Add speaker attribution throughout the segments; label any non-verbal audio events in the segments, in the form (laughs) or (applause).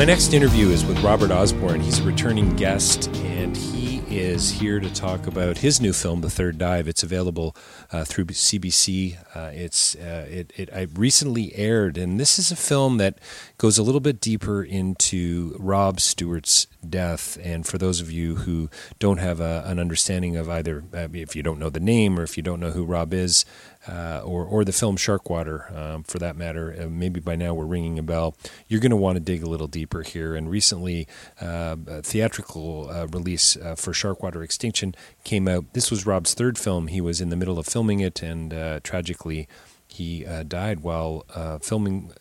Speaker 1: My next interview is with Robert Osborne. He's a returning guest, and he is here to talk about his new film, The Third Dive. It's available uh, through CBC. Uh, it's uh, it, it I recently aired, and this is a film that goes a little bit deeper into Rob Stewart's death. And for those of you who don't have a, an understanding of either, uh, if you don't know the name or if you don't know who Rob is, uh, or or the film Sharkwater, um, for that matter. Uh, maybe by now we're ringing a bell. You're going to want to dig a little deeper here. And recently, uh, a theatrical uh, release uh, for Sharkwater Extinction came out. This was Rob's third film. He was in the middle of filming it, and tragically, he died while filming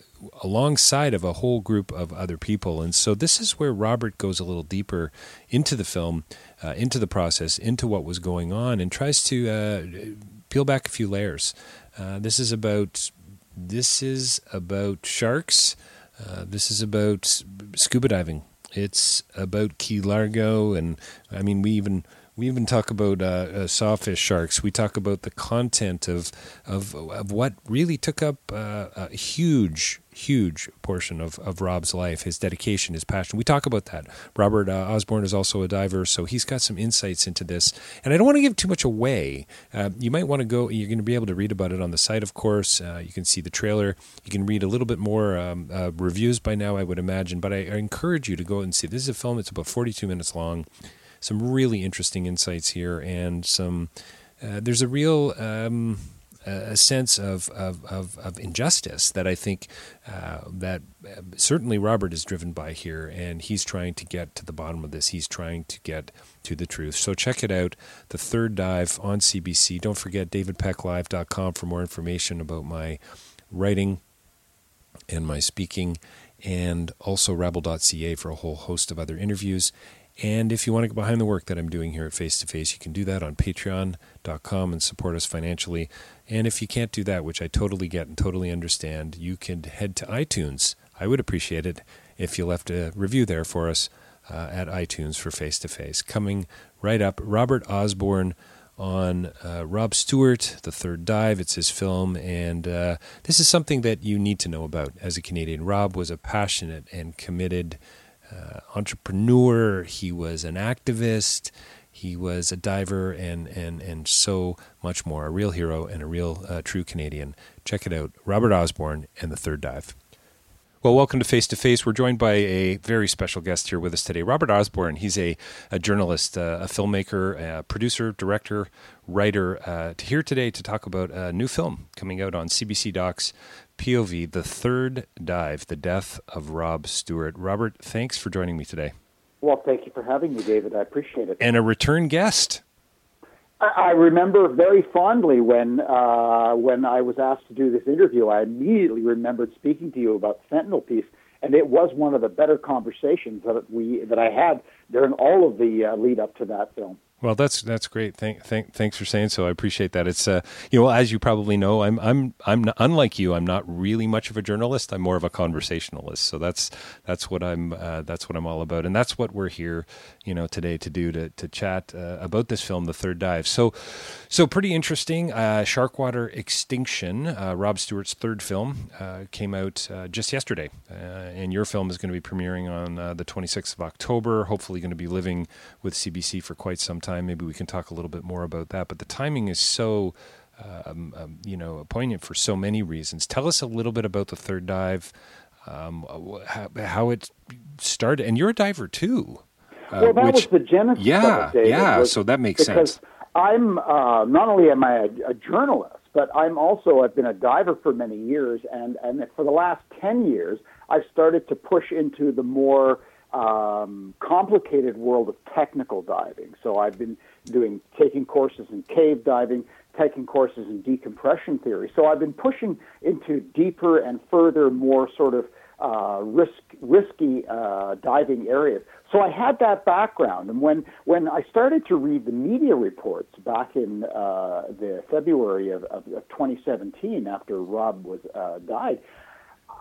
Speaker 1: alongside of a whole group of other people. And so this is where Robert goes a little deeper into the film, uh, into the process, into what was going on, and tries to uh, peel back a few layers. Uh, this is about this is about sharks. Uh, this is about scuba diving. It's about Key Largo, and I mean we even we even talk about uh, uh, sawfish sharks. We talk about the content of of, of what really took up uh, a huge huge portion of, of Rob's life, his dedication, his passion. We talk about that. Robert uh, Osborne is also a diver, so he's got some insights into this. And I don't want to give too much away. Uh, you might want to go, you're going to be able to read about it on the site, of course. Uh, you can see the trailer. You can read a little bit more um, uh, reviews by now, I would imagine. But I, I encourage you to go and see. This is a film, it's about 42 minutes long. Some really interesting insights here, and some. Uh, there's a real. Um, a sense of, of, of, of, injustice that I think uh, that uh, certainly Robert is driven by here, and he's trying to get to the bottom of this. He's trying to get to the truth. So check it out, The Third Dive on CBC. Don't forget davidpecklive.com for more information about my writing and my speaking, and also rabble.ca for a whole host of other interviews. And if you want to get behind the work that I'm doing here at Face to Face, you can do that on patreon.com and support us financially. And if you can't do that, which I totally get and totally understand, you can head to iTunes. I would appreciate it if you left a review there for us uh, at iTunes for Face to Face. Coming right up, Robert Osborne on uh, Rob Stewart, The Third Dive. It's his film, and uh, this is something that you need to know about as a Canadian. Rob was a passionate and committed uh, entrepreneur, he was an activist, he was a diver, and, and, and so much more. A real hero and a real uh, true Canadian. Check it out Robert Osborne and The Third Dive. Well, welcome to Face to Face. We're joined by a very special guest here with us today, Robert Osborne. He's a, a journalist, uh, a filmmaker, a producer, director, writer, uh, here today to talk about a new film coming out on CBC Docs POV, The Third Dive, The Death of Rob Stewart. Robert, thanks for joining me today.
Speaker 2: Well, thank you for having me, David. I appreciate it.
Speaker 1: And a return guest.
Speaker 2: I, I remember very fondly when uh, when I was asked to do this interview. I immediately remembered speaking to you about Sentinel piece, and it was one of the better conversations that we that I had during all of the uh, lead up to that film.
Speaker 1: Well, that's that's great. Thank, thank, thanks for saying so. I appreciate that. It's uh, you know, as you probably know, I'm I'm I'm not, unlike you. I'm not really much of a journalist. I'm more of a conversationalist. So that's that's what I'm uh, that's what I'm all about, and that's what we're here, you know, today to do to to chat uh, about this film, The Third Dive. So, so pretty interesting. Uh, Sharkwater Extinction, uh, Rob Stewart's third film, uh, came out just yesterday, and your film is going to be premiering on the 26th of October. Hopefully, going to be living with CBC for quite some time time. Maybe we can talk a little bit more about that. But the timing is so, um, um, you know, poignant for so many reasons. Tell us a little bit about the third dive, um, how, how, it started. And you're a diver too.
Speaker 2: Uh, well, that which, was the genesis.
Speaker 1: Yeah,
Speaker 2: it,
Speaker 1: yeah. So that makes sense.
Speaker 2: I'm uh, not only am I a, a journalist, but I'm also I've been a diver for many years, and and for the last ten years, I've started to push into the more um, complicated world of technical diving. So I've been doing taking courses in cave diving, taking courses in decompression theory. So I've been pushing into deeper and further, more sort of uh, risk risky uh, diving areas. So I had that background, and when when I started to read the media reports back in uh, the February of, of, of 2017, after Rob was uh, died,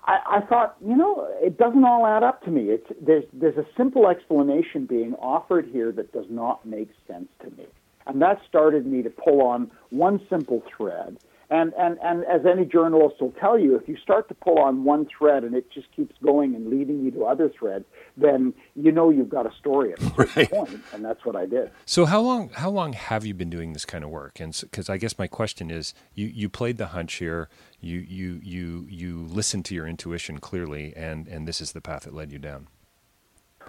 Speaker 2: I, I thought, you know, it doesn't all add up to me. It's, there's, there's a simple explanation being offered here that does not make sense to me. And that started me to pull on one simple thread and, and, and as any journalist will tell you, if you start to pull on one thread and it just keeps going and leading you to other threads, then you know you've got a story at a right. point, and that's what I did.
Speaker 1: So how long how long have you been doing this kind of work? And because so, I guess my question is, you, you played the hunch here, you you you you listened to your intuition clearly, and and this is the path that led you down.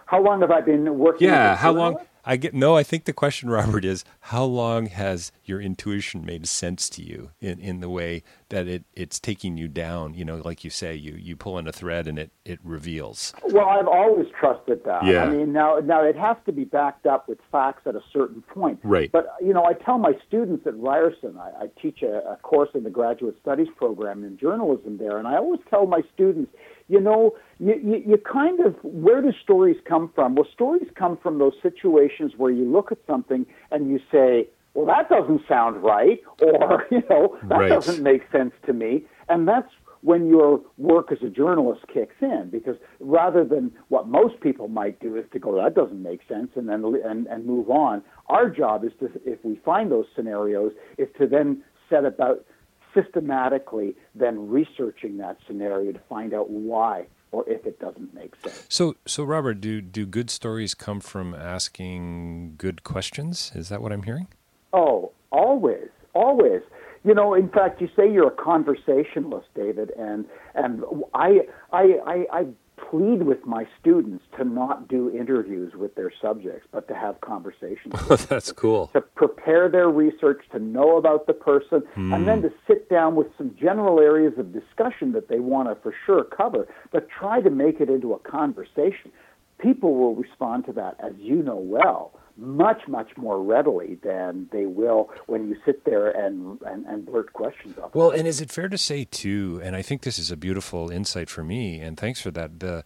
Speaker 2: How long have I been working?
Speaker 1: Yeah, how long? I get no. I think the question, (laughs) Robert, is how long has your intuition made sense to you in, in the way that it, it's taking you down? You know, like you say, you, you pull in a thread and it, it reveals.
Speaker 2: Well, I've always trusted that. Yeah. I mean, now now it has to be backed up with facts at a certain point.
Speaker 1: Right.
Speaker 2: But you know, I tell my students at Ryerson, I, I teach a, a course in the graduate studies program in journalism there, and I always tell my students you know, you, you, you kind of, where do stories come from? Well, stories come from those situations where you look at something and you say, well, that doesn't sound right, (laughs) or, you know, that right. doesn't make sense to me. And that's when your work as a journalist kicks in, because rather than what most people might do is to go, that doesn't make sense, and then and, and move on. Our job is to, if we find those scenarios, is to then set about systematically then researching that scenario to find out why or if it doesn't make sense.
Speaker 1: So, so Robert, do do good stories come from asking good questions? Is that what I'm hearing?
Speaker 2: Oh, always, always. You know, in fact, you say you're a conversationalist, David, and and I I I, I plead with my students to not do interviews with their subjects, but to have conversations. (laughs)
Speaker 1: That's cool.
Speaker 2: To prepare their research, to know about the person, mm. and then to sit down with some general areas of discussion that they want to for sure cover, but try to make it into a conversation. People will respond to that, as you know well much, much more readily than they will when you sit there and, and, and blurt questions up.
Speaker 1: Well, and is it fair to say, too, and I think this is a beautiful insight for me, and thanks for that, the,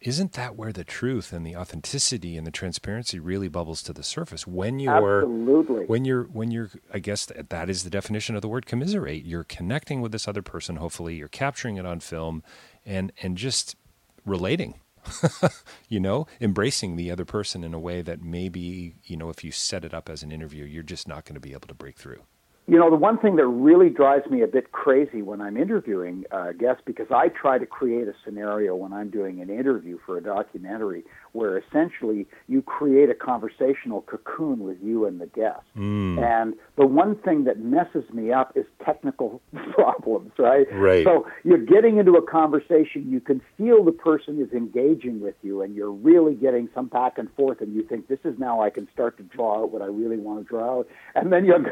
Speaker 1: isn't that where the truth and the authenticity and the transparency really bubbles to the surface? When you're
Speaker 2: absolutely.
Speaker 1: when you're when you're i guess that, that is the definition of the word commiserate. You're connecting with this other person hopefully. You're capturing it on film and and just relating (laughs) you know, embracing the other person in a way that maybe, you know, if you set it up as an interview, you're just not going to be able to break through.
Speaker 2: You know, the one thing that really drives me a bit crazy when I'm interviewing uh, guests, because I try to create a scenario when I'm doing an interview for a documentary where essentially you create a conversational cocoon with you and the guest.
Speaker 1: Mm.
Speaker 2: And the one thing that messes me up is technical (laughs) problems, right?
Speaker 1: Right.
Speaker 2: So you're getting into a conversation, you can feel the person is engaging with you, and you're really getting some back and forth, and you think, this is now I can start to draw out what I really want to draw out. And then you're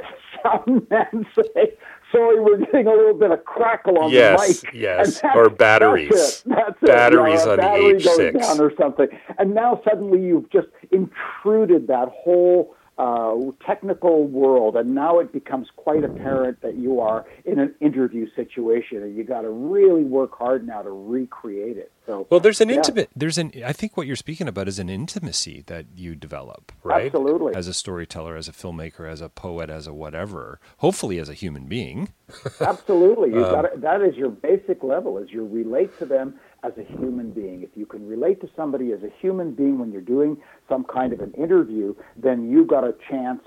Speaker 2: sound (laughs) man say, sorry, we're getting a little bit of crackle on
Speaker 1: yes,
Speaker 2: the mic.
Speaker 1: Yes, or batteries.
Speaker 2: That's it. That's
Speaker 1: batteries
Speaker 2: it.
Speaker 1: Know,
Speaker 2: on
Speaker 1: battery
Speaker 2: the H6. or something. And now suddenly you've just intruded that whole uh, technical world, and now it becomes quite apparent that you are in an interview situation, and you got to really work hard now to recreate it. So,
Speaker 1: well, there's an yeah. intimate. There's an. I think what you're speaking about is an intimacy that you develop, right?
Speaker 2: Absolutely.
Speaker 1: As a storyteller, as a filmmaker, as a poet, as a whatever. Hopefully, as a human being. (laughs)
Speaker 2: Absolutely, you um, got that is your basic level. Is you relate to them as a human being. If you can relate to somebody as a human being when you're doing some kind of an interview, then you got a chance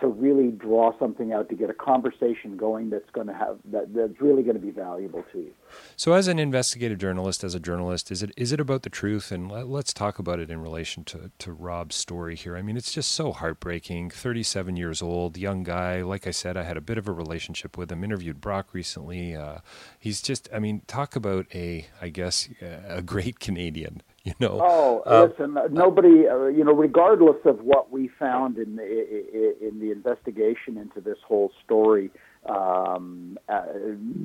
Speaker 2: to really draw something out to get a conversation going that's going to have that, that's really going to be valuable to you.
Speaker 1: So, as an investigative journalist, as a journalist, is it is it about the truth? And let, us talk about it in relation to to Rob's story here. I mean, it's just so heartbreaking. Thirty seven years old, young guy. Like I said, I had a bit of a relationship with him. Interviewed Brock recently. Uh, he's just, I mean, talk about a, I guess, a great Canadian. (laughs) You know.
Speaker 2: Oh, um, listen, uh, nobody. Uh, you know, regardless of what we found in the in the investigation into this whole story, um, uh,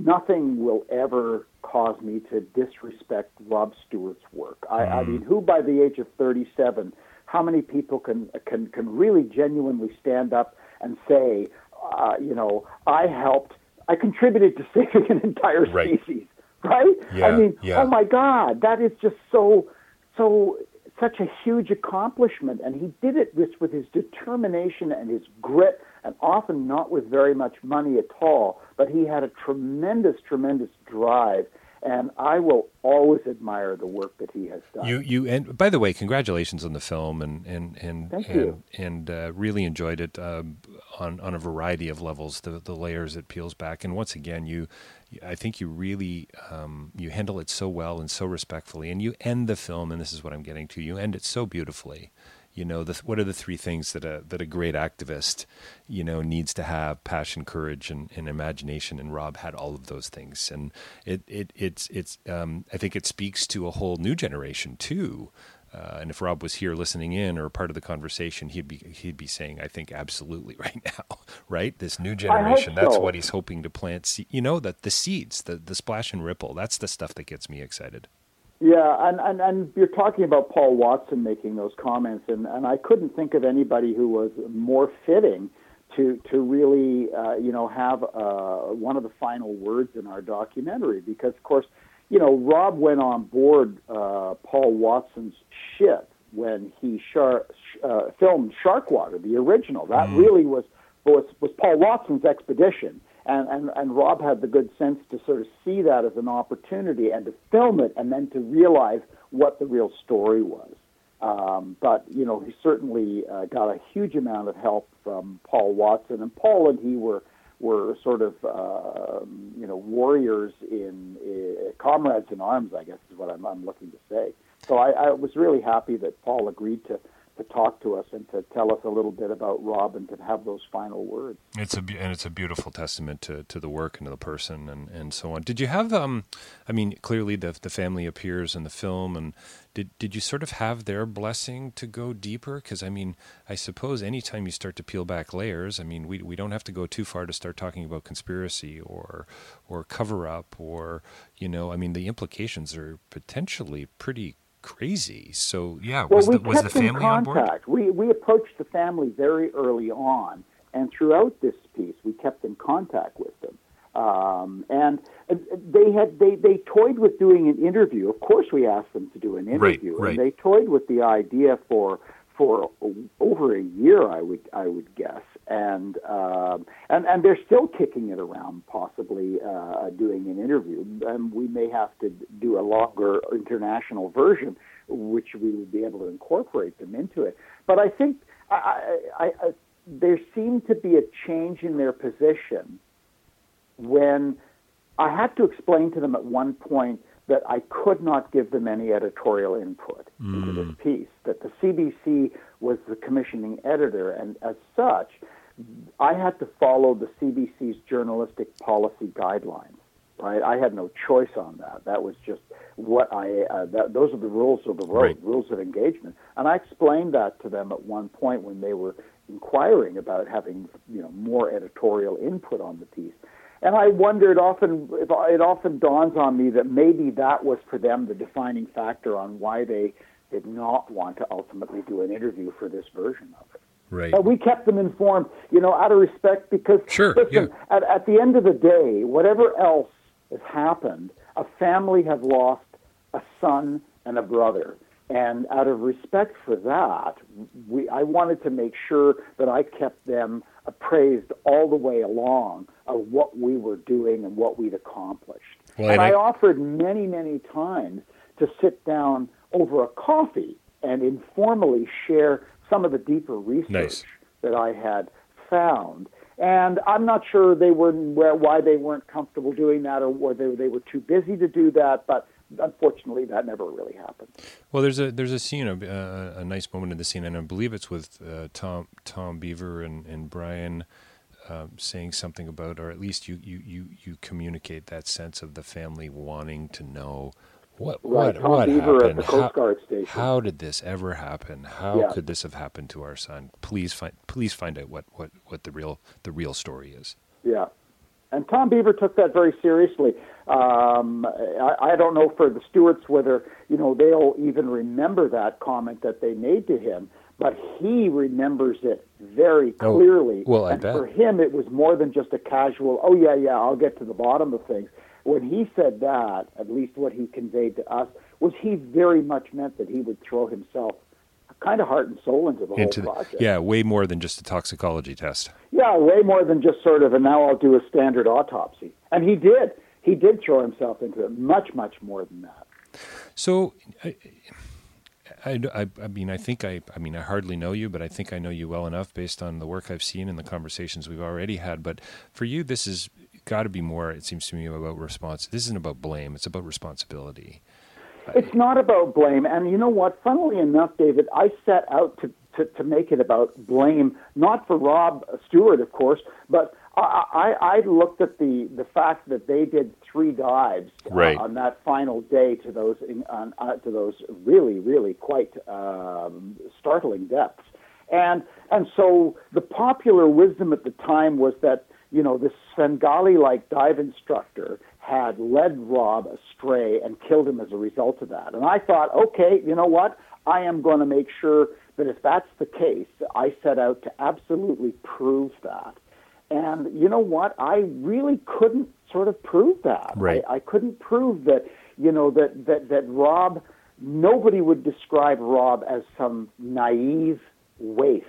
Speaker 2: nothing will ever cause me to disrespect Rob Stewart's work. I, mm. I mean, who by the age of 37, how many people can can can really genuinely stand up and say, uh, you know, I helped, I contributed to (laughs) saving an entire
Speaker 1: right.
Speaker 2: species, right?
Speaker 1: Yeah,
Speaker 2: I mean,
Speaker 1: yeah.
Speaker 2: oh my God, that is just so so such a huge accomplishment, and he did it with, with his determination and his grit, and often not with very much money at all. But he had a tremendous, tremendous drive and I will always admire the work that he has done.
Speaker 1: You, you, and by the way, congratulations on the film, and and and
Speaker 2: Thank
Speaker 1: and,
Speaker 2: you.
Speaker 1: and uh, really enjoyed it uh, on on a variety of levels. The the layers it peels back, and once again, you, I think you really um, you handle it so well and so respectfully, and you end the film, and this is what I'm getting to. You end it so beautifully you know the, what are the three things that a that a great activist you know needs to have passion courage and, and imagination and rob had all of those things and it, it it's it's um, i think it speaks to a whole new generation too uh, and if Rob was here listening in or part of the conversation, he'd be he'd be saying, "I think absolutely (laughs) right now, right? This new generation.
Speaker 2: So.
Speaker 1: That's what he's hoping to plant. You know, that the seeds, the the splash and ripple. That's the stuff that gets me excited."
Speaker 2: Yeah, and, and, and you're talking about Paul Watson making those comments, and, and I couldn't think of anybody who was more fitting to to really uh, you know have uh, one of the final words in our documentary because of course you know Rob went on board uh, Paul Watson's ship when he shar- uh, filmed Sharkwater, the original. That mm. really was was was Paul Watson's expedition and, and, and Rob had the good sense to sort of see that as an opportunity and to film it and then to realize what the real story was. Um, but, you know, he certainly uh, got a huge amount of help from Paul Watson. And Paul and he were, were sort of, uh, you know, warriors in, uh, comrades in arms, I guess is what I'm, I'm looking to say. So I, I was really happy that Paul agreed to to talk to us and to tell us a little bit about Rob and to have those final words.
Speaker 1: It's a and it's a beautiful testament to, to the work and to the person and, and so on. Did you have um I mean clearly the the family appears in the film and did did you sort of have their blessing to go deeper because I mean I suppose anytime you start to peel back layers I mean we we don't have to go too far to start talking about conspiracy or or cover up or you know I mean the implications are potentially pretty crazy. So yeah,
Speaker 2: well,
Speaker 1: was
Speaker 2: we
Speaker 1: the was the family
Speaker 2: on board? We we approached the family very early on, and throughout this piece, we kept in contact with them. Um, and they had they they toyed with doing an interview. Of course, we asked them to do an interview,
Speaker 1: right, right.
Speaker 2: and they toyed with the idea for for over a year, I would I would guess, and um, and and they're still kicking it around, possibly uh, doing an interview. And we may have to do a longer international version, which we would be able to incorporate them into it. But I think I, I, I, there seemed to be a change in their position when I had to explain to them at one point that I could not give them any editorial input mm. into this mm. piece, that the CBC was the commissioning editor, and as such, I had to follow the CBC's journalistic policy guidelines. Right, I had no choice on that. That was just what I. Uh, that, those are the rules of the road,
Speaker 1: right.
Speaker 2: rules of engagement, and I explained that to them at one point when they were inquiring about having, you know, more editorial input on the piece. And I wondered often, if it often dawns on me that maybe that was for them the defining factor on why they did not want to ultimately do an interview for this version of it.
Speaker 1: Right.
Speaker 2: But we kept them informed, you know, out of respect because
Speaker 1: Sure,
Speaker 2: listen,
Speaker 1: yeah.
Speaker 2: at, at the end of the day, whatever else has happened, a family has lost a son and a brother. And out of respect for that, we, I wanted to make sure that I kept them appraised all the way along of what we were doing and what we'd accomplished.
Speaker 1: Well,
Speaker 2: and I,
Speaker 1: I-
Speaker 2: offered many, many times to sit down over a coffee and informally share some of the deeper research
Speaker 1: Nice.
Speaker 2: that I had found. And I'm not sure they were why they weren't comfortable doing that, or whether they were too busy to do that. But unfortunately, that never really happened.
Speaker 1: Well, there's a there's a scene, a, a, a nice moment in the scene, and I believe it's with uh, Tom Tom Beaver and and Brian um, saying something about, or at least you, you you you communicate that sense of the family wanting to know what
Speaker 2: Right,
Speaker 1: what
Speaker 2: Tom
Speaker 1: what
Speaker 2: Beaver at
Speaker 1: happened.
Speaker 2: the Coast
Speaker 1: how,
Speaker 2: Guard station.
Speaker 1: how did this ever happen? How
Speaker 2: Yeah.
Speaker 1: could this have happened to our son? Please find please find out what, what, what the real the real story is.
Speaker 2: Yeah. And Tom Beaver took that very seriously. Um, I, I don't know for the Stewarts whether you know they'll even remember that comment that they made to him, but he remembers it very
Speaker 1: Oh,
Speaker 2: clearly.
Speaker 1: well, I
Speaker 2: and
Speaker 1: bet.
Speaker 2: for him, it was more than just a casual. Oh yeah, yeah, I'll get to the bottom of things. When he said that, at least what he conveyed to us was he very much meant that he would throw himself kind of heart and soul into the
Speaker 1: Into
Speaker 2: whole
Speaker 1: the,
Speaker 2: project.
Speaker 1: yeah, way more than just a toxicology test.
Speaker 2: Yeah, way more than just sort of, and now I'll do a standard autopsy. And he did. He did throw himself into it, much, much more than that.
Speaker 1: So, I, I, I, mean, I think I, I mean, I hardly know you, but I think I know you well enough based on the work I've seen and the conversations we've already had. But for you, this has got to be more. It seems to me about response. This isn't about blame. It's about responsibility.
Speaker 2: It's not about blame. And you know what? Funnily enough, David, I set out to, to, to make it about blame, not for Rob Stewart, of course, but I, I, I looked at the, the fact that they did three dives uh, on that final day to those in, on, uh, to those really, really quite um, startling depths. And and so the popular wisdom at the time was that you know this Svengali-like dive instructor had led Rob astray and killed him as a result of that. And I thought, okay, you know what? I am going to make sure that if that's the case, I set out to absolutely prove that. And you know what? I really couldn't sort of prove that.
Speaker 1: Right.
Speaker 2: I, I couldn't prove that, you know, that, that, that Rob, nobody would describe Rob as some naive waif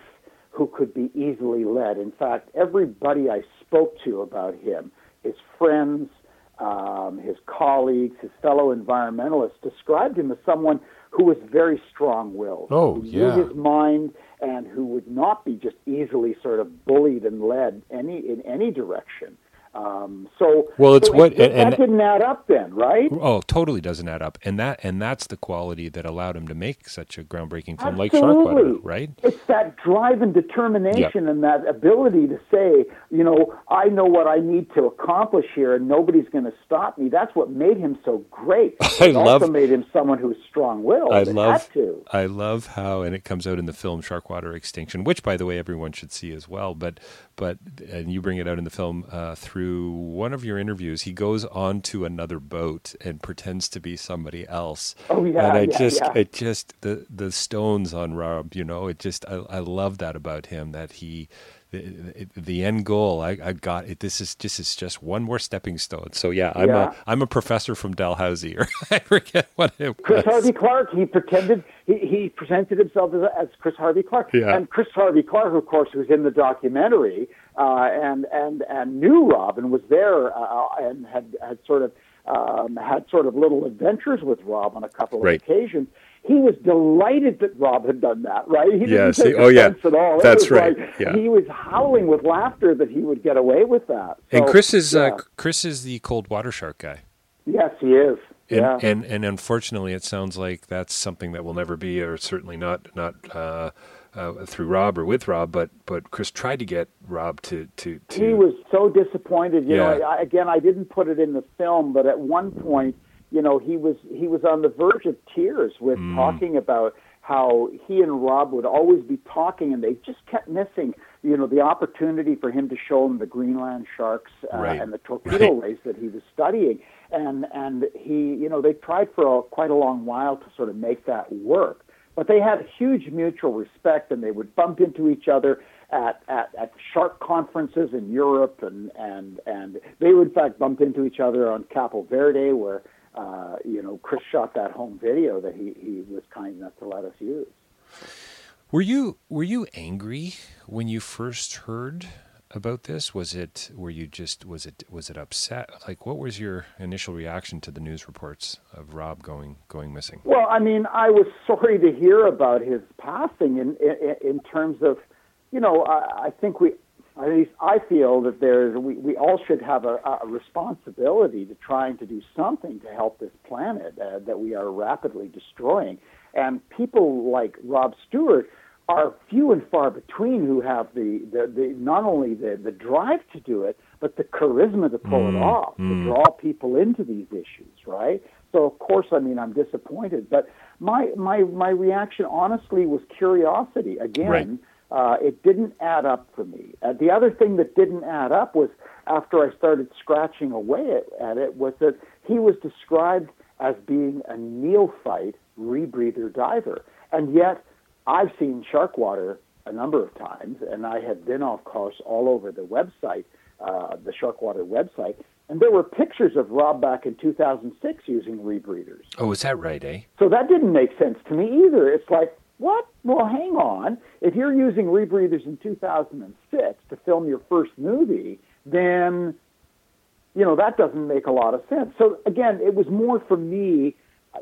Speaker 2: who could be easily led. In fact, everybody I spoke to about him, his friends, um, his colleagues, his fellow environmentalists, described him as someone who was very strong-willed.
Speaker 1: Oh,
Speaker 2: who
Speaker 1: yeah.
Speaker 2: Knew his mind and who would not be just easily sort of bullied and led any in any direction. Um, so,
Speaker 1: Well, it's
Speaker 2: so
Speaker 1: what-
Speaker 2: it,
Speaker 1: and-
Speaker 2: that didn't add up then, right?
Speaker 1: Oh, totally doesn't add up, and that and that's the quality that allowed him to make such a groundbreaking film like Sharkwater, right?
Speaker 2: It's that drive and determination and that ability to say, you know, I know what I need to accomplish here and nobody's going to stop me. That's what made him so great. (laughs)
Speaker 1: I
Speaker 2: it also
Speaker 1: love-
Speaker 2: made him someone who's strong-willed.
Speaker 1: I love
Speaker 2: to.
Speaker 1: I love how and it comes out in the film Sharkwater Extinction, which by the way everyone should see as well. But but and you bring it out in the film uh, through one of your interviews. He goes onto another boat and pretends to be somebody else.
Speaker 2: Oh, yeah,
Speaker 1: and I
Speaker 2: yeah,
Speaker 1: just
Speaker 2: yeah.
Speaker 1: it just the the stones on Rob. You know, it just I, I love that about him that he. The, the end goal, I, I got it. This is just is just one more stepping stone. So yeah, I'm
Speaker 2: Yeah.
Speaker 1: a I'm a professor from Dalhousie, (laughs) or I forget what it was.
Speaker 2: Chris Harvey Clark, he pretended, he, he presented himself as, as Chris Harvey Clark.
Speaker 1: Yeah.
Speaker 2: And Chris Harvey Clark, of course, who's in the documentary, uh, and, and, and knew Rob and was there uh, and had, had sort of, um, had sort of little adventures with Rob on a couple of occasions. He was delighted that Rob had done that, right? He didn't
Speaker 1: Yes,
Speaker 2: take
Speaker 1: he- oh, yeah.
Speaker 2: offense at all. It
Speaker 1: That's
Speaker 2: was
Speaker 1: right,
Speaker 2: like
Speaker 1: yeah.
Speaker 2: He was howling with laughter that he would get away with that.
Speaker 1: And Chris is
Speaker 2: yeah.
Speaker 1: uh, Chris is the cold water shark guy.
Speaker 2: yes, he is.
Speaker 1: And,
Speaker 2: yeah.
Speaker 1: and and unfortunately, it sounds like that's something that will never be, or certainly not not uh, uh, through Rob or with Rob. But but Chris tried to get Rob to to, to
Speaker 2: he was so disappointed. You know,
Speaker 1: Yeah.
Speaker 2: I, again, I didn't put it in the film, but at one point, you know, he was he was on the verge of tears with
Speaker 1: Mm.
Speaker 2: talking about how he and Rob would always be talking, and they just kept missing, you know, the opportunity for him to show him the Greenland sharks uh,
Speaker 1: Right.
Speaker 2: and the (laughs) torpedo
Speaker 1: Right.
Speaker 2: rays that he was studying, and and he, you know, they tried for a, quite a long while to sort of make that work. But they had huge mutual respect, and they would bump into each other at, at, at shark conferences in Europe, and, and, and they would, in fact, bump into each other on Capo Verde, where, uh, you know, Chris shot that home video that he, he was kind enough to let us use.
Speaker 1: Were you were you angry when you first heard about this? Was it were you just was it was it upset? Like what was your initial reaction to the news reports of Rob going going missing?
Speaker 2: Well, I mean, I was (laughs) sorry to hear about his passing in in, in terms of, you know, I, I think we at least I feel that there's we, we all should have a, a responsibility to trying to do something to help this planet uh, that we are rapidly destroying. And people like Rob Stewart are few and far between who have the, the, the not only the, the drive to do it, but the charisma to pull mm, it off, mm. to draw people into these issues, right? So of course, I mean, I'm disappointed, but my my my reaction honestly was curiosity. Again, right. uh, it didn't add up for me. Uh, the other thing that didn't add up was after I started scratching away at, at it was that he was described as being a neophyte rebreather diver, and yet I've seen shark water a number of times, and I had been, of course, all over the website, uh, the Sharkwater website, and there were pictures of Rob back in 2006 using rebreathers.
Speaker 1: Oh, is that right, eh?
Speaker 2: So that didn't make sense to me either. It's like, what? Well, hang on. If you're using rebreathers in 2006 to film your first movie, then, you know, that doesn't make a lot of sense. So again, it was more for me,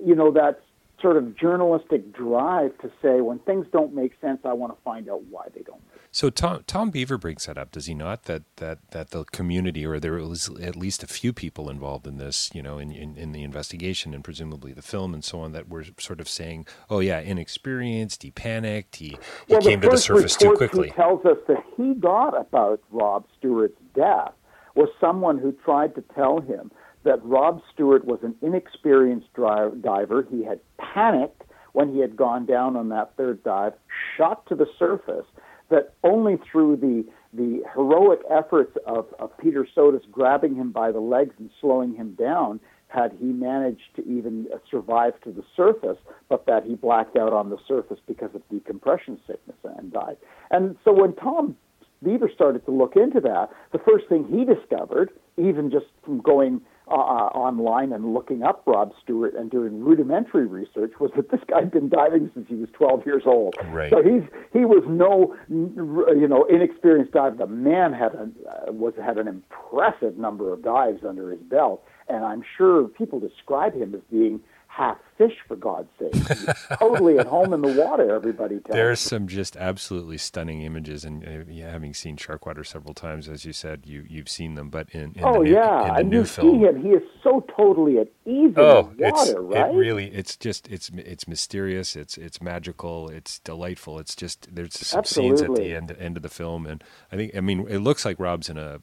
Speaker 2: you know, that sort of journalistic drive to say when things don't make sense, I want to find out why they don't.
Speaker 1: So Tom Tom Beaver brings that up, does he not? That that that the community, or there was at least a few people involved in this, you know, in, in, in the investigation and presumably the film and so on, that were sort of saying, "Oh yeah, inexperienced, he panicked, he, he
Speaker 2: well,
Speaker 1: came
Speaker 2: the
Speaker 1: to the surface too quickly."
Speaker 2: He tells us that he got about Rob Stewart's death was someone who tried to tell him that Rob Stewart was an inexperienced diver. He had panicked when he had gone down on that third dive, shot to the surface, that only through the the heroic efforts of, of Peter Sotis grabbing him by the legs and slowing him down had he managed to even uh, survive to the surface, but that he blacked out on the surface because of decompression sickness and died. And so when Tom Beaver started to look into that, the first thing he discovered, even just from going uh, online and looking up Rob Stewart and doing rudimentary research was that this guy had been diving since he was 12 years old.
Speaker 1: Right.
Speaker 2: So he's he was no you know inexperienced diver. The man had a, uh, was had an impressive number of dives under his belt, and I'm sure people describe him as being half fish for God's sake. Totally at home in the water. Everybody tells.
Speaker 1: There's some just absolutely stunning images, and uh, having seen Sharkwater several times, as you said, you you've seen them, but in, in
Speaker 2: oh
Speaker 1: the new,
Speaker 2: yeah,
Speaker 1: in
Speaker 2: and
Speaker 1: new
Speaker 2: you
Speaker 1: film,
Speaker 2: see him. He is so totally at ease
Speaker 1: oh,
Speaker 2: in the water, right?
Speaker 1: It really, it's just it's it's mysterious. It's it's magical. It's delightful. It's just there's some
Speaker 2: Absolutely.
Speaker 1: scenes at the end end of the film, and I think I mean it looks like Rob's in a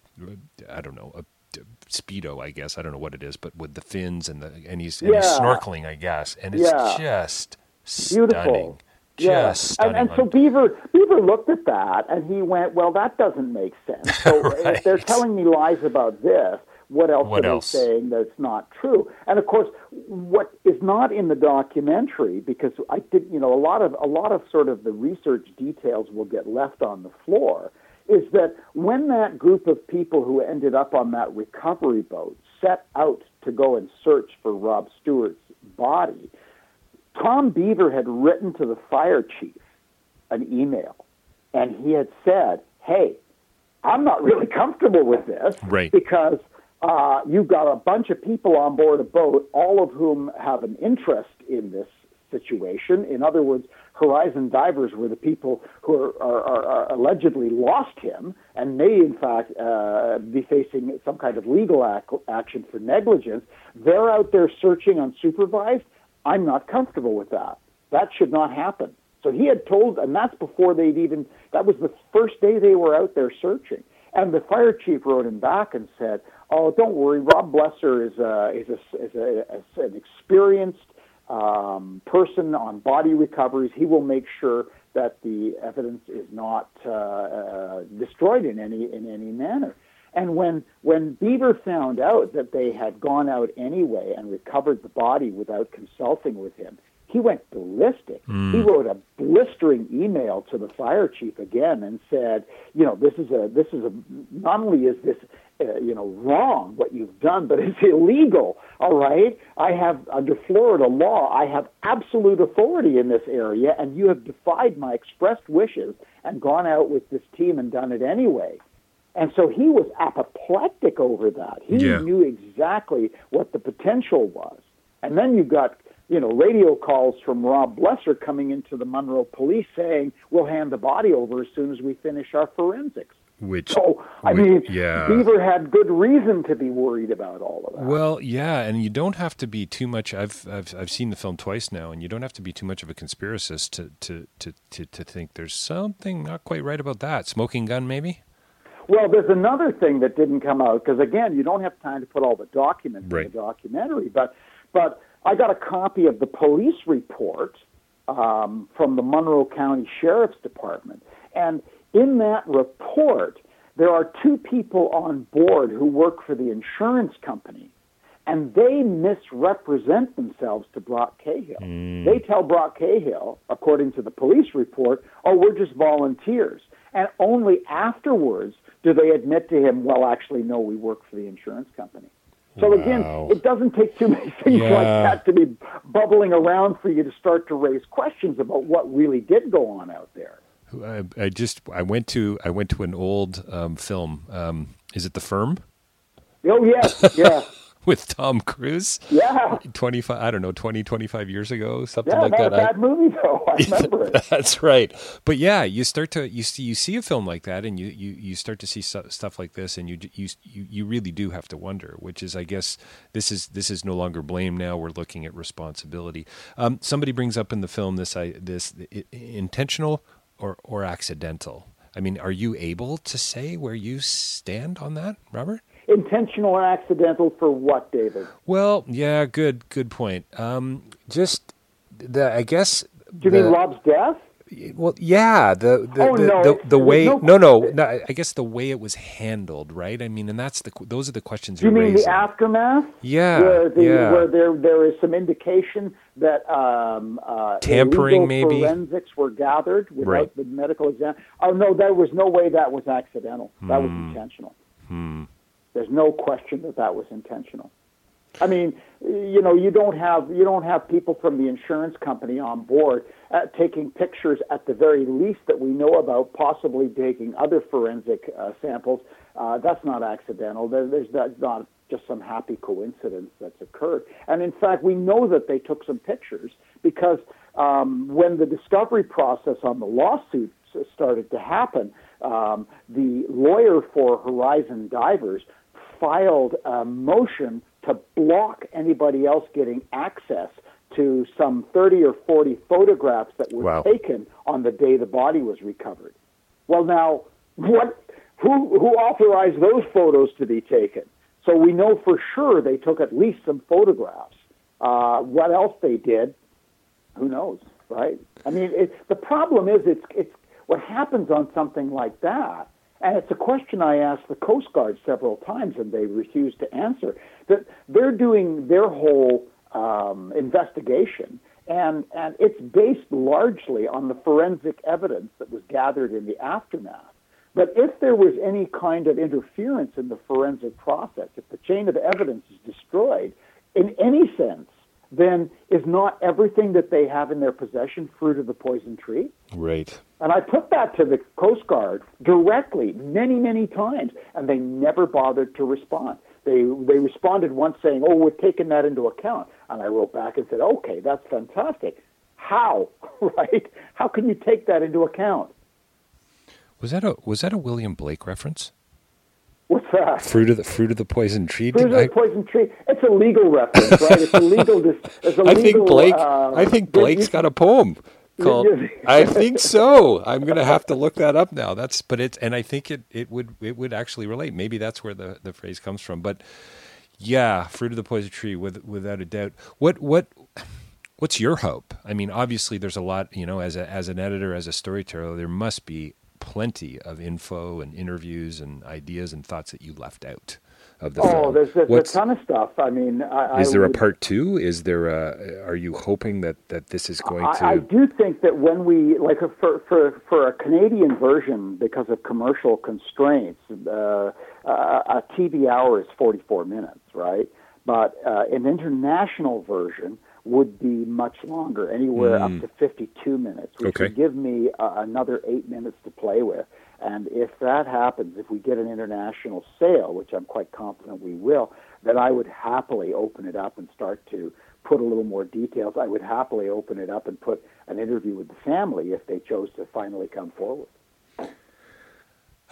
Speaker 1: I don't know a speedo, I guess. I don't know what it is, but with the fins and the and he's, and
Speaker 2: Yeah.
Speaker 1: he's snorkeling, I guess, and it's
Speaker 2: Yeah.
Speaker 1: just
Speaker 2: Beautiful.
Speaker 1: stunning,
Speaker 2: Yeah.
Speaker 1: just stunning.
Speaker 2: And, and so Beaver Beaver looked at that and he went, "Well, that doesn't make sense." So (laughs) if they're telling me lies about this, what else
Speaker 1: What
Speaker 2: are
Speaker 1: else?
Speaker 2: they saying that's not true? And of course, what is not in the documentary, because I did, you know, a lot of a lot of sort of the research details will get left on the floor. Is that when that group of people who ended up on that recovery boat set out to go and search for Rob Stewart's body, Tom Beaver had written to the fire chief an email, and he had said, "Hey, I'm not really comfortable with this
Speaker 1: Right.
Speaker 2: because uh, you've got a bunch of people on board a boat, all of whom have an interest in this situation. In other words, Horizon Divers were the people who are, are, are, allegedly lost him and may, in fact, uh, be facing some kind of legal ac- action for negligence. They're out there searching unsupervised. I'm not comfortable with that. That should not happen. So he had told, and that's before they'd even, that was the first day they were out there searching. And the fire chief wrote him back and said, "Oh, don't worry. Rob Blesser is a is a, is, a, is an experienced um, person on body recoveries. He will make sure that the evidence is not uh, uh, destroyed in any in any manner." And when when Beaver found out that they had gone out anyway and recovered the body without consulting with him, he went ballistic. He wrote a blistering email to the fire chief again and said, you know, this is a this is a not only is this uh, you know wrong what you've done, but it's illegal. All right, I have under Florida law, I have absolute authority in this area, and you have defied my expressed wishes and gone out with this team and done it anyway. And so he was apoplectic over that. He
Speaker 1: Yeah.
Speaker 2: knew exactly what the potential was. And then you've got, you know, radio calls from Rob Blesser coming into the Monroe police saying, we'll hand the body over as soon as we finish our forensics.
Speaker 1: Which
Speaker 2: So, I
Speaker 1: Wait,
Speaker 2: mean,
Speaker 1: yeah.
Speaker 2: Beaver had good reason to be worried about all of that.
Speaker 1: Well, yeah, and you don't have to be too much. I've I've I've seen the film twice now, and you don't have to be too much of a conspiracist to to to to, to think there's something not quite right about that. Smoking gun, maybe.
Speaker 2: Well, there's another thing that didn't come out because again, you don't have time to put all the documents
Speaker 1: Right.
Speaker 2: in the documentary. But but I got a copy of the police report um, from the Monroe County Sheriff's Department, and in that report, there are two people on board who work for the insurance company, and they misrepresent themselves to Brock Cahill. They tell Brock Cahill, according to the police report, "Oh, we're just volunteers," and only afterwards do they admit to him, "Well, actually, no, we work for the insurance company." So
Speaker 1: Wow.
Speaker 2: again, it doesn't take too many (laughs) things like that to be bubbling around for you to start to raise questions about what really did go on out there.
Speaker 1: I, I just I went to I went to an old um, film. Um, is it The Firm
Speaker 2: Oh yes, yeah, (laughs) (laughs)
Speaker 1: with Tom Cruise?
Speaker 2: yeah,
Speaker 1: Twenty five, I don't know, 20, 25 years ago, something
Speaker 2: yeah.
Speaker 1: like
Speaker 2: Not
Speaker 1: that.
Speaker 2: a
Speaker 1: I-
Speaker 2: bad movie though. I (laughs) remember it.
Speaker 1: That's right. But yeah, you start to you see you see a film like that, and you you, you start to see stuff like this, and you, you you you really do have to wonder. Which is, I guess, this is this is no longer blame. Now we're looking at responsibility. Um, somebody brings up in the film this I this i- intentional or or accidental. I mean, are you able to say where you stand on that, Robert?
Speaker 2: Intentional or accidental for what, David?
Speaker 1: Well, yeah, good good point. Um, just the I guess.
Speaker 2: Do you
Speaker 1: the-
Speaker 2: mean Rob's death?
Speaker 1: Well, yeah, the the
Speaker 2: Oh,
Speaker 1: the,
Speaker 2: no,
Speaker 1: the, the way
Speaker 2: no-
Speaker 1: no, no no I guess the way it was handled, right? I mean, and that's the those are the questions
Speaker 2: Do you mean
Speaker 1: raising.
Speaker 2: the aftermath?
Speaker 1: Yeah,
Speaker 2: where, the,
Speaker 1: yeah.
Speaker 2: where there there is some indication that um, uh,
Speaker 1: Tampering, maybe?
Speaker 2: forensics were gathered without
Speaker 1: Right.
Speaker 2: the medical exam. Oh no, there was no way that was accidental. That was intentional. Hmm. There's no question that that was intentional. I mean, you know, you don't have you don't have people from the insurance company on board uh, taking pictures at the very least that we know about, possibly taking other forensic uh, samples. Uh, that's not accidental. There, there's that's not just some happy coincidence that's occurred. And in fact, we know that they took some pictures because um, when the discovery process on the lawsuit started to happen, um, the lawyer for Horizon Divers filed a motion to block anybody else getting access to some 30 or 40 photographs that were
Speaker 1: Wow.
Speaker 2: taken on the day the body was recovered. Well, now, what? Who, who authorized those photos to be taken? So we know for sure they took at least some photographs. Uh, what else they did, who knows, right? I mean, it, the problem is it's it's what happens on something like that, and it's a question I asked the Coast Guard several times, and they refused to answer. That they're doing their whole um, investigation, and and it's based largely on the forensic evidence that was gathered in the aftermath. But if there was any kind of interference in the forensic process, if the chain of evidence is destroyed in any sense, then is not everything that they have in their possession fruit of the poison tree?
Speaker 1: right.
Speaker 2: And I put that to the Coast Guard directly many, many times, and they never bothered to respond. They they responded once saying, "Oh, we're taking that into account," and I wrote back and said, "Okay, that's fantastic. How, (laughs) right? How can you take that into account?
Speaker 1: Was that a was that a William Blake reference?
Speaker 2: What's that?"
Speaker 1: Fruit of the fruit of the poison tree.
Speaker 2: Fruit
Speaker 1: Did
Speaker 2: of
Speaker 1: I,
Speaker 2: the poison tree. It's a legal reference, right? It's a legal. Dis, it's a (laughs)
Speaker 1: I
Speaker 2: legal,
Speaker 1: think Blake.
Speaker 2: Uh,
Speaker 1: I think Blake's got a poem (laughs) called. I think so. I'm going to have to look that up now. That's but it's and I think it it would it would actually relate. Maybe that's where the the phrase comes from. But yeah, fruit of the poison tree, with, without a doubt. What what what's your hope? I mean, obviously, there's a lot. You know, as a as an editor, as a storyteller, there must be plenty of info and interviews and ideas and thoughts that you left out. of the
Speaker 2: oh,
Speaker 1: film.
Speaker 2: there's, there's a ton of stuff. I mean, I,
Speaker 1: is
Speaker 2: I
Speaker 1: there a part two? Is there a? Are you hoping that that this is going to?
Speaker 2: I, I do think that when we like for for for a Canadian version, because of commercial constraints, uh, uh, a TV hour is 44 minutes, right? But uh, an international version would be much longer, anywhere up to 52 minutes, which
Speaker 1: Okay.
Speaker 2: would give me uh, another eight minutes to play with. And if that happens, if we get an international sale, which I'm quite confident we will, then I would happily open it up and start to put a little more details. I would happily open it up and put an interview with the family if they chose to finally come forward.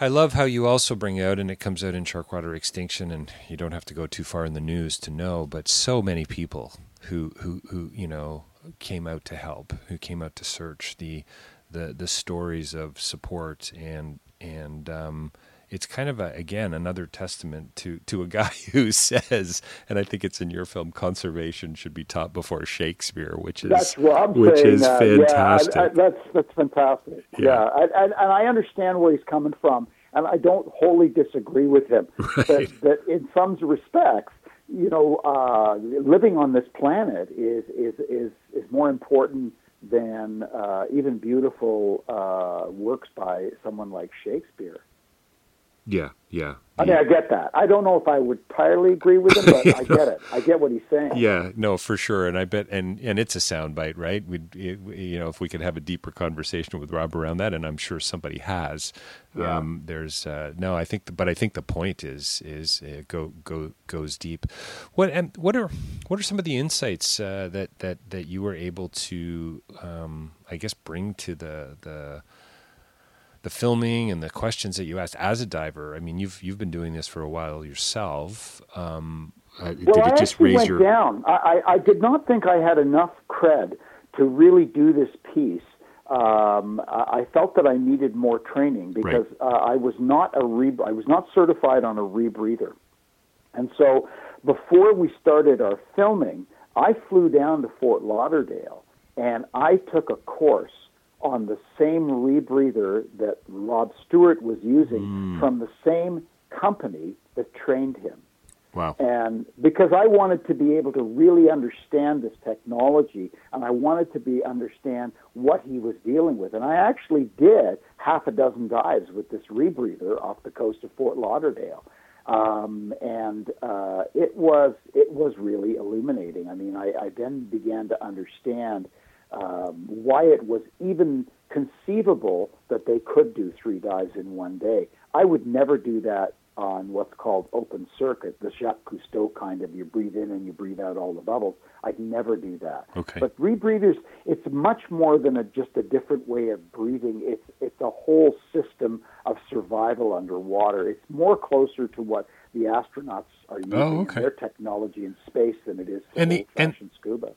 Speaker 1: I love how you also bring out, and it comes out in Sharkwater Extinction, and you don't have to go too far in the news to know, but so many people who who who you know came out to help, who came out to search the the the stories of support and and um, it's kind of a, again another testament to to a (laughs) guy who says, and I think it's in your film, conservation should be taught before Shakespeare, which is
Speaker 2: That's Rob
Speaker 1: which
Speaker 2: saying
Speaker 1: is
Speaker 2: that.
Speaker 1: fantastic.
Speaker 2: Yeah, I, I, that's that's fantastic.
Speaker 1: Yeah.
Speaker 2: Yeah, I, I, and I understand where he's coming from, and I don't wholly disagree with him. (laughs) That, that in some respects, you know, uh, living on this planet is is is is more important than uh, even beautiful uh, works by someone like Shakespeare.
Speaker 1: Yeah, yeah.
Speaker 2: I mean, I get that. I don't know if I would entirely agree with him, but I (laughs) get it. I get what he's saying.
Speaker 1: Yeah, no, for sure, and I bet, and and it's a soundbite, right? We, you know, if we could have a deeper conversation with Rob around that, and I'm sure somebody has.
Speaker 2: Yeah.
Speaker 1: Um, there's uh, no, I think, but I think the point is is uh, go go goes deep. What and what are what are some of the insights uh, that that that you were able to, um, I guess, bring to the the the filming and the questions that you asked as a diver. I mean, you've you've been doing this for a while yourself. Um, uh,
Speaker 2: Well,
Speaker 1: did
Speaker 2: I
Speaker 1: it just raise
Speaker 2: went
Speaker 1: your
Speaker 2: down. I, I, I did not think I had enough cred to really do this piece. Um, I, I felt that I needed more training because uh, I was not a re- I was not certified on a rebreather, and so before we started our filming, I flew down to Fort Lauderdale and I took a course on the same rebreather that Rob Stewart was using from the same company that trained him.
Speaker 1: wow.
Speaker 2: And because I wanted to be able to really understand this technology and I wanted to be understand what he was dealing with. And I actually did half a dozen dives with this rebreather off the coast of Fort Lauderdale. Um, and uh, it was it was really illuminating. I mean, I, I then began to understand um, why it was even conceivable that they could do three dives in one day. I would never do that on what's called open circuit, the Jacques Cousteau kind of you breathe in and you breathe out all the bubbles. I'd never do that.
Speaker 1: Okay.
Speaker 2: But rebreathers, it's much more than a, just a different way of breathing. It's it's a whole system of survival underwater. It's more closer to what the astronauts are using
Speaker 1: Oh, okay.
Speaker 2: in their technology in space than it is
Speaker 1: And the- and-.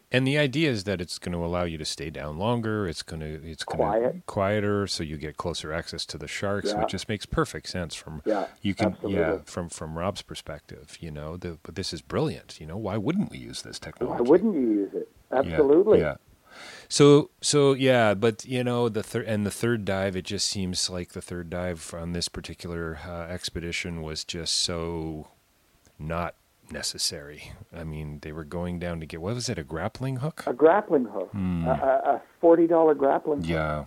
Speaker 1: And the idea is that it's going to allow you to stay down longer. It's going to it's going to
Speaker 2: Quiet.
Speaker 1: quieter, so you get closer access to the sharks.
Speaker 2: Yeah.
Speaker 1: it just makes perfect sense from
Speaker 2: Yeah,
Speaker 1: you can yeah from from Rob's perspective. You know, the, but this is brilliant. You know, why wouldn't we use this technology?
Speaker 2: Why wouldn't you use it?
Speaker 1: Yeah,
Speaker 2: Absolutely.
Speaker 1: Yeah. So so yeah, but you know the third and the third dive. It just seems like the third dive on this particular uh, expedition was just so not necessary. I mean, they were going down to get what was it? A grappling hook?
Speaker 2: A grappling hook, hmm. a, a a forty dollar grappling hook.
Speaker 1: Yeah.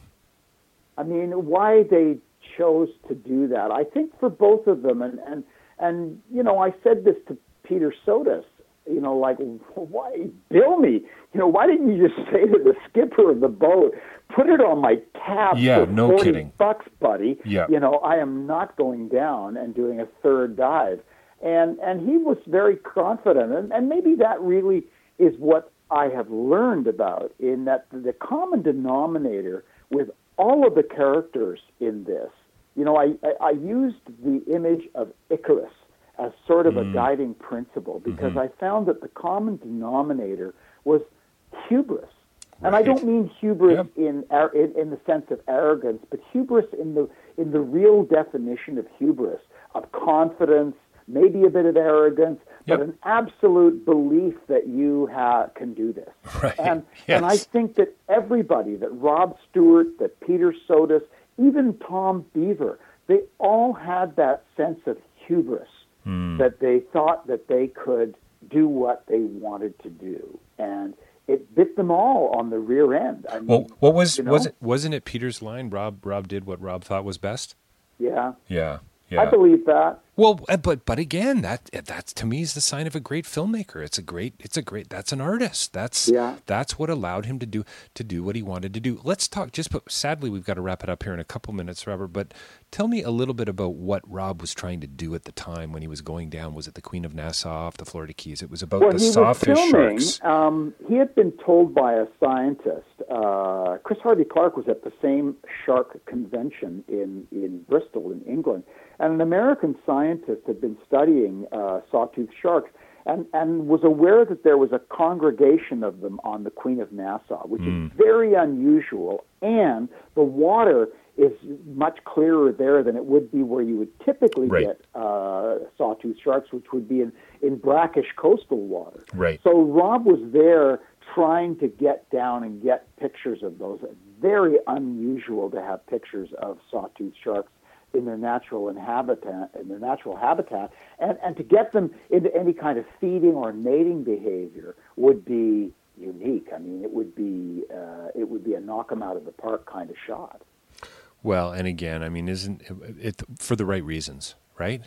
Speaker 2: I mean, why they chose to do that? I think for both of them, and and and you know, I said this to Peter Sotis. You know, like why bill me? You know, why didn't you just (laughs) say to the skipper of the boat, put it on my tab
Speaker 1: Yeah,
Speaker 2: for
Speaker 1: no
Speaker 2: forty
Speaker 1: kidding.
Speaker 2: bucks, buddy?
Speaker 1: Yeah.
Speaker 2: You know, I am not going down and doing a third dive. And and he was very confident, and, and maybe that really is what I have learned about in that the common denominator with all of the characters in this, you know, I, I, I used the image of Icarus as sort of a mm. guiding principle because mm-hmm. I found that the common denominator was hubris. And I don't mean hubris in, in in the sense of arrogance, but hubris in the in the real definition of hubris of confidence, maybe a bit of arrogance,
Speaker 1: Yep.
Speaker 2: but an absolute belief that you ha- can do this. (laughs)
Speaker 1: Right.
Speaker 2: And and I think that everybody, that Rob Stewart, that Peter Sotis, even Tom Beaver, they all had that sense of hubris mm. that they thought that they could do what they wanted to do, and it bit them all on the rear end. I mean,
Speaker 1: well, what was you know? was it? Wasn't it Peter's line? Rob Rob did what Rob thought was best.
Speaker 2: Yeah.
Speaker 1: Yeah. Yeah.
Speaker 2: I believe that.
Speaker 1: Well, uh, but but again, that that's to me is the sign of a great filmmaker. It's a great, it's a great. That's an artist. That's yeah. That's what allowed him to do to do what he wanted to do. Let's talk. Just but sadly, we've got to wrap it up here in a couple minutes, Robert. But tell me a little bit about what Rob was trying to do at the time when he was going down. Was it the Queen of Nassau off the Florida Keys? It was about
Speaker 2: well,
Speaker 1: the
Speaker 2: he
Speaker 1: sawfish sharks.
Speaker 2: Um, he had been told by a scientist. Uh, Chris Harvey Clark was at the same shark convention in in Bristol, in England and an American scientist had been studying uh, sawtooth sharks and, and was aware that there was a congregation of them on the Queen of Nassau, which mm. is very unusual. And the water is much clearer there than it would be where you would typically right. get uh, sawtooth sharks, which would be in, in brackish coastal water.
Speaker 1: Right.
Speaker 2: So Rob was there trying to get down and get pictures of those. Very unusual to have pictures of sawtooth sharks in their natural habitat in their natural habitat and, and to get them into any kind of feeding or mating behavior would be unique. I mean, it would be uh, it would be a knock them out of the park kind of shot.
Speaker 1: Well, and again, I mean, isn't it, it for the right reasons, right?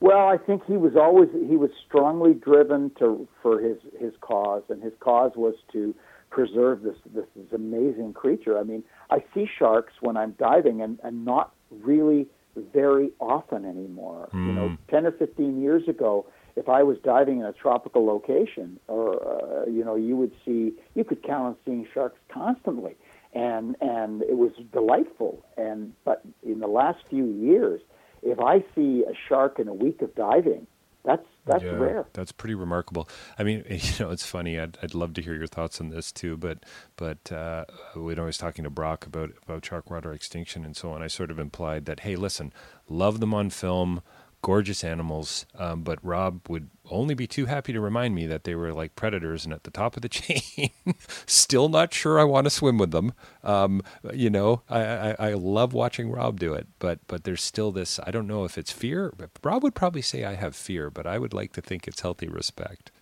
Speaker 2: Well, I think he was always he was strongly driven to for his his cause, and his cause was to preserve this this, this amazing creature. I mean, I see sharks when I'm diving, and and not really very often anymore. Mm. You know, hmm. 10 or 15 years ago, if I was diving in a tropical location, or uh, you know, you would see, you could count on seeing sharks constantly, and and it was delightful. And but in the last few years, if I see a shark in a week of diving, that's that's yeah, rare.
Speaker 1: That's pretty remarkable. I mean, (laughs) you know, it's funny. I'd, I'd love to hear your thoughts on this too. But but uh, when I was talking to Brock about about Sharkwater Extinction and so on, I sort of implied that hey, listen, love them on film gorgeous animals. Um, but Rob would only be too happy to remind me that they were like predators and at the top of the (laughs) chain. Still not sure I want to swim with them. Um, you know, I, I, I, love watching Rob do it, but but there's still this. I don't know if it's fear. Rob would probably say I have fear, but I would like to think it's healthy respect.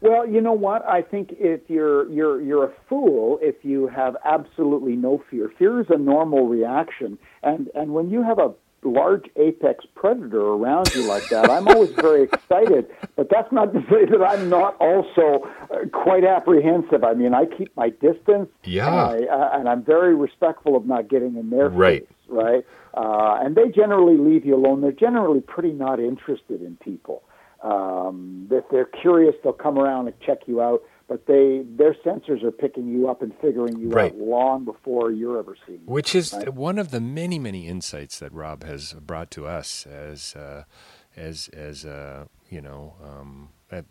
Speaker 2: Well, you know what? I think if you're you're you're a fool if you have absolutely no fear. Fear is a normal reaction, and and when you have a large apex predator around you like that, I'm always very excited. But that's not to say that I'm not also uh, quite apprehensive. I mean, I keep my distance.
Speaker 1: Yeah.
Speaker 2: And, I, uh, and I'm very respectful of not getting in their
Speaker 1: right.
Speaker 2: face. Right. Uh, and they generally leave you alone. They're generally pretty not interested in people. Um, if they're curious, they'll come around and check you out but they their sensors are picking you up and figuring you
Speaker 1: right.
Speaker 2: out long before you're ever seen.
Speaker 1: Which is right? one of the many many insights that Rob has brought to us as uh, as as uh, you know um, that,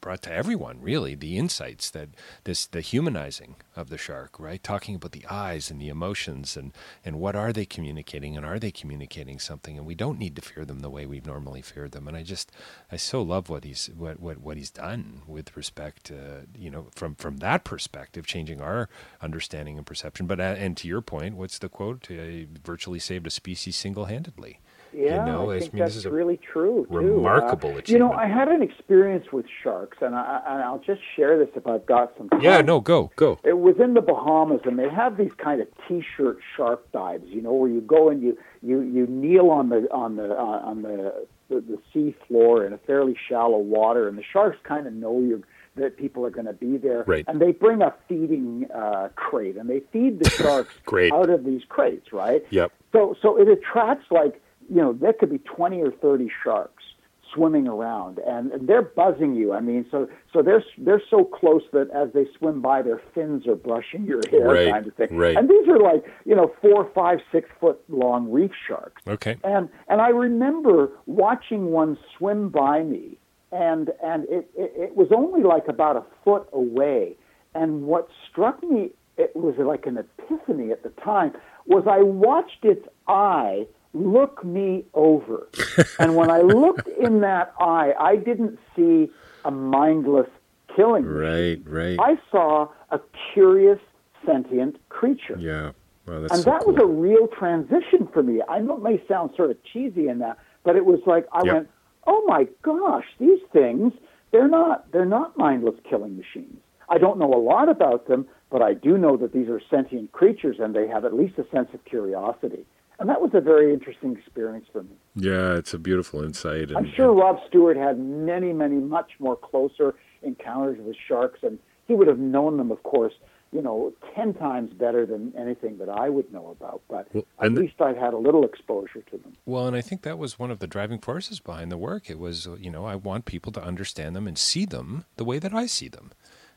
Speaker 1: brought to everyone really the insights that this the humanizing of the shark right? Talking about the eyes and the emotions and and what are they communicating and are they communicating something? And we don't need to fear them the way we've normally feared them. And i just i so love what he's what what, what he's done with respect to you know from from that perspective changing our understanding and perception. But uh, and to your point what's the quote? Uh, virtually saved a species single-handedly
Speaker 2: yeah,
Speaker 1: you know,
Speaker 2: I think
Speaker 1: mean,
Speaker 2: that's really true.
Speaker 1: Too. Remarkable uh,
Speaker 2: achievement. You know, I had an experience with sharks, and, I, and I'll just share this if I've got some time.
Speaker 1: Yeah, no, go, go.
Speaker 2: It was in the Bahamas, and they have these kind of T-shirt shark dives. You know, where you go and you you you kneel on the on the uh, on the, the the sea floor in a fairly shallow water, and the sharks kind of know you that people are going to be there.
Speaker 1: Right.
Speaker 2: And they bring a feeding uh, crate, and they feed the (laughs) sharks out of these crates, right?
Speaker 1: Yep.
Speaker 2: So so it attracts like you know, there could be 20 or 30 sharks swimming around and, they're buzzing you. I mean, so so they're they're so close that as they swim by, their fins are brushing your hair,
Speaker 1: right,
Speaker 2: kind of thing.
Speaker 1: Right.
Speaker 2: And these are like you know four, five, six foot long reef sharks.
Speaker 1: Okay.
Speaker 2: And and I remember watching one swim by me, and and it it, it was only like about a foot away. And what struck me, it was like an epiphany at the time, was I watched its eye look me over. and when I looked (laughs) in that eye, I didn't see a mindless killing.
Speaker 1: Right, right.
Speaker 2: I saw a curious, sentient creature.
Speaker 1: Yeah. Well,
Speaker 2: and
Speaker 1: so
Speaker 2: that
Speaker 1: cool.
Speaker 2: was a real transition for me. I know it may sound sort of cheesy in that, but it was like I
Speaker 1: yep.
Speaker 2: went, oh my gosh, these things, they're not, they're not mindless killing machines. I don't know a lot about them, but I do know that these are sentient creatures and they have at least a sense of curiosity. And that was a very interesting experience for me.
Speaker 1: Yeah, it's a beautiful insight.
Speaker 2: And, I'm sure Rob Stewart had many, many, much more closer encounters with sharks, and he would have known them, of course, you know, 10 times better than anything that I would know about. But well, at least I've had a little exposure to them.
Speaker 1: Well, and I think that was one of the driving forces behind the work. It was, you know, I want people to understand them and see them the way that I see them.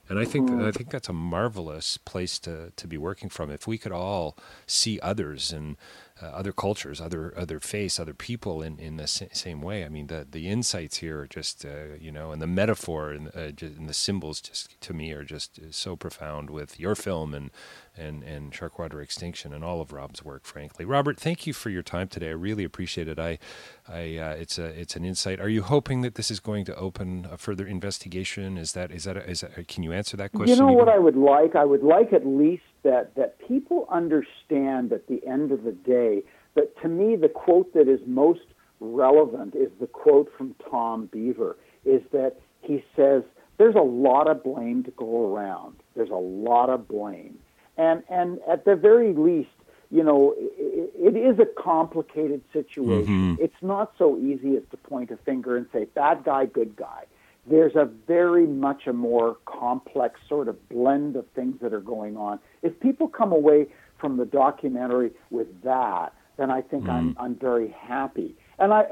Speaker 1: And I think mm. I think that's a marvelous place to, to be working from. If we could all see others and uh, other cultures, other other face, other people in, in the sa- same way. I mean, the the insights here are just uh, you know, and the metaphor and, uh, and, the symbols just to me are just uh, so profound with your film and and and Sharkwater Extinction and all of Rob's work. Frankly, Robert, thank you for your time today. I really appreciate it. I, I uh, it's a it's an insight. Are you hoping that this is going to open a further investigation? Is that is that, a, is that can you answer that question?
Speaker 2: You know what I would like? I would like at least that that people understand at the end of the day that to me the quote that is most relevant is the quote from Tom Beaver is that he says there's a lot of blame to go around. There's a lot of blame. And and at the very least, you know, it, it is a complicated situation. Mm-hmm. It's not so easy as to point a finger and say bad guy, good guy there's a very much a more complex sort of blend of things that are going on. If people come away from the documentary with that, then I think mm. I'm I'm very happy. And I,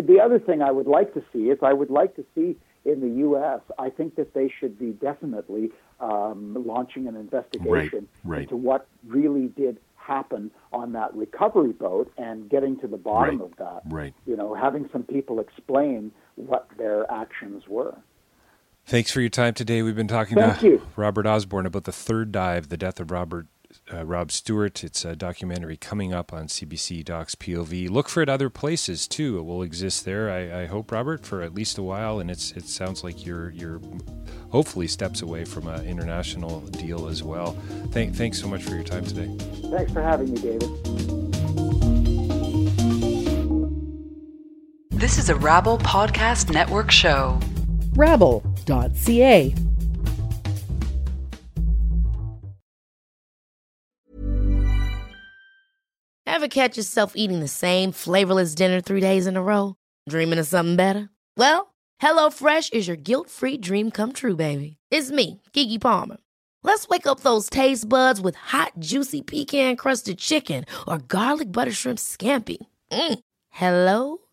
Speaker 2: the other thing I would like to see is I would like to see in the U.S. I think that they should be definitely um, launching an investigation
Speaker 1: right, right.
Speaker 2: into what really did happen on that recovery boat and getting to the bottom
Speaker 1: right,
Speaker 2: of that.
Speaker 1: Right.
Speaker 2: You know, having some people explain what their actions were.
Speaker 1: Thanks for your time today. We've been talking
Speaker 2: Thank
Speaker 1: to
Speaker 2: you.
Speaker 1: Robert Osborne about the third dive, the death of Robert uh, Rob Stewart. It's a documentary coming up on CBC Docs POV. Look for it other places too. It will exist there. I, I, hope, Robert, for at least a while. And it's it sounds like you're you're hopefully steps away from an international deal as well. Thank, thanks so much for your time today.
Speaker 2: Thanks for having me, David.
Speaker 3: This is a Rabble Podcast Network show.
Speaker 4: Rabble.ca.
Speaker 5: Ever catch yourself eating the same flavorless dinner three days in a row? Dreaming of something better? Well, HelloFresh is your guilt free dream come true, baby. It's me, Keke Palmer. Let's wake up those taste buds with hot, juicy pecan crusted chicken or garlic butter shrimp scampi. Mm. Hello